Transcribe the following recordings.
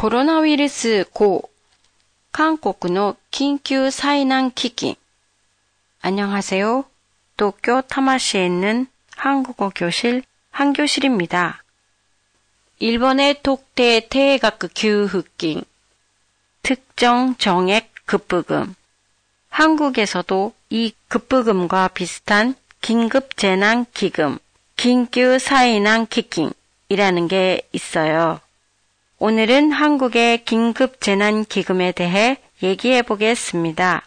コロナウイルス後、韓国の緊急災難基金。 안녕하세요. 도쿄 타마시에 있는 한국어 교실 한교실입니다. 일본의 독대 대가크 교육긴 특정 정액 급부금 한국에서도 이 급부금과 비슷한 긴급 재난 기금, 긴急사인한 기금이라는 게 있어요. 오늘은 한국의 긴급 재난 기금에 대해 얘기해 보겠습니다.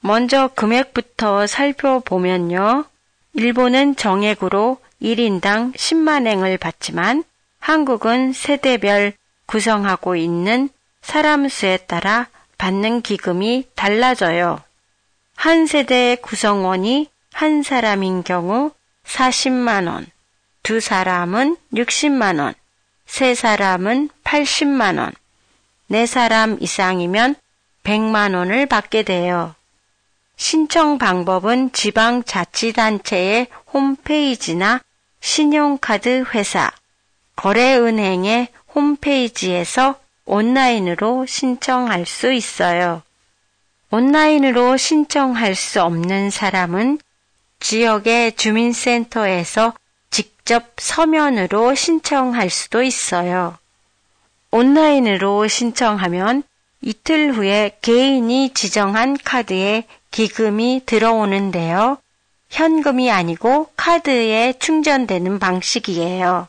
먼저 금액부터 살펴보면요. 일본은 정액으로 1인당 10만엔을 받지만 한국은 세대별 구성하고 있는 사람 수에 따라 받는 기금이 달라져요. 한 세대 구성원이 한 사람인 경우 40만원, 두 사람은 60만원, 세 사람은 80만 원, 네 사람 이상이면 100만 원을 받게 돼요. 신청 방법은 지방자치단체의 홈페이지나 신용카드 회사, 거래은행의 홈페이지에서 온라인으로 신청할 수 있어요. 온라인으로 신청할 수 없는 사람은 지역의 주민센터에서 직접 서면으로 신청할 수도 있어요. 온라인으로 신청하면 이틀 후에 개인이 지정한 카드에 기금이 들어오는데요. 현금이 아니고 카드에 충전되는 방식이에요.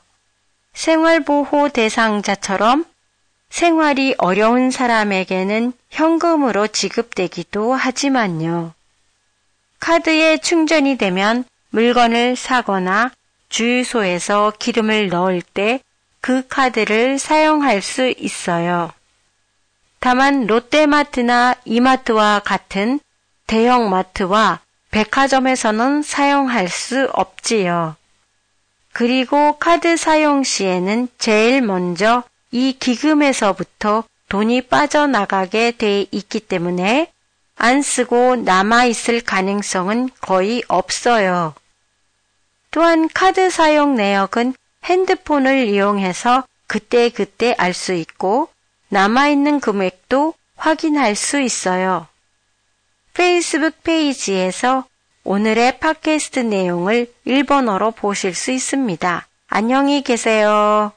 생활보호 대상자처럼 생활이 어려운 사람에게는 현금으로 지급되기도 하지만요. 카드에 충전이 되면 물건을 사거나 주유소에서 기름을 넣을 때 그 카드를 사용할 수 있어요. 다만 롯데마트나 이마트와 같은 대형마트와 백화점에서는 사용할 수 없지요. 그리고 카드 사용 시에는 제일 먼저 이 기금에서부터 돈이 빠져나가게 돼 있기 때문에 안 쓰고 남아있을 가능성은 거의 없어요. 또한 카드 사용 내역은 핸드폰을 이용해서 그때그때 알 수 있고 남아있는 금액도 확인할 수 있어요. 페이스북 페이지에서 오늘의 팟캐스트 내용을 일본어로 보실 수 있습니다. 안녕히 계세요.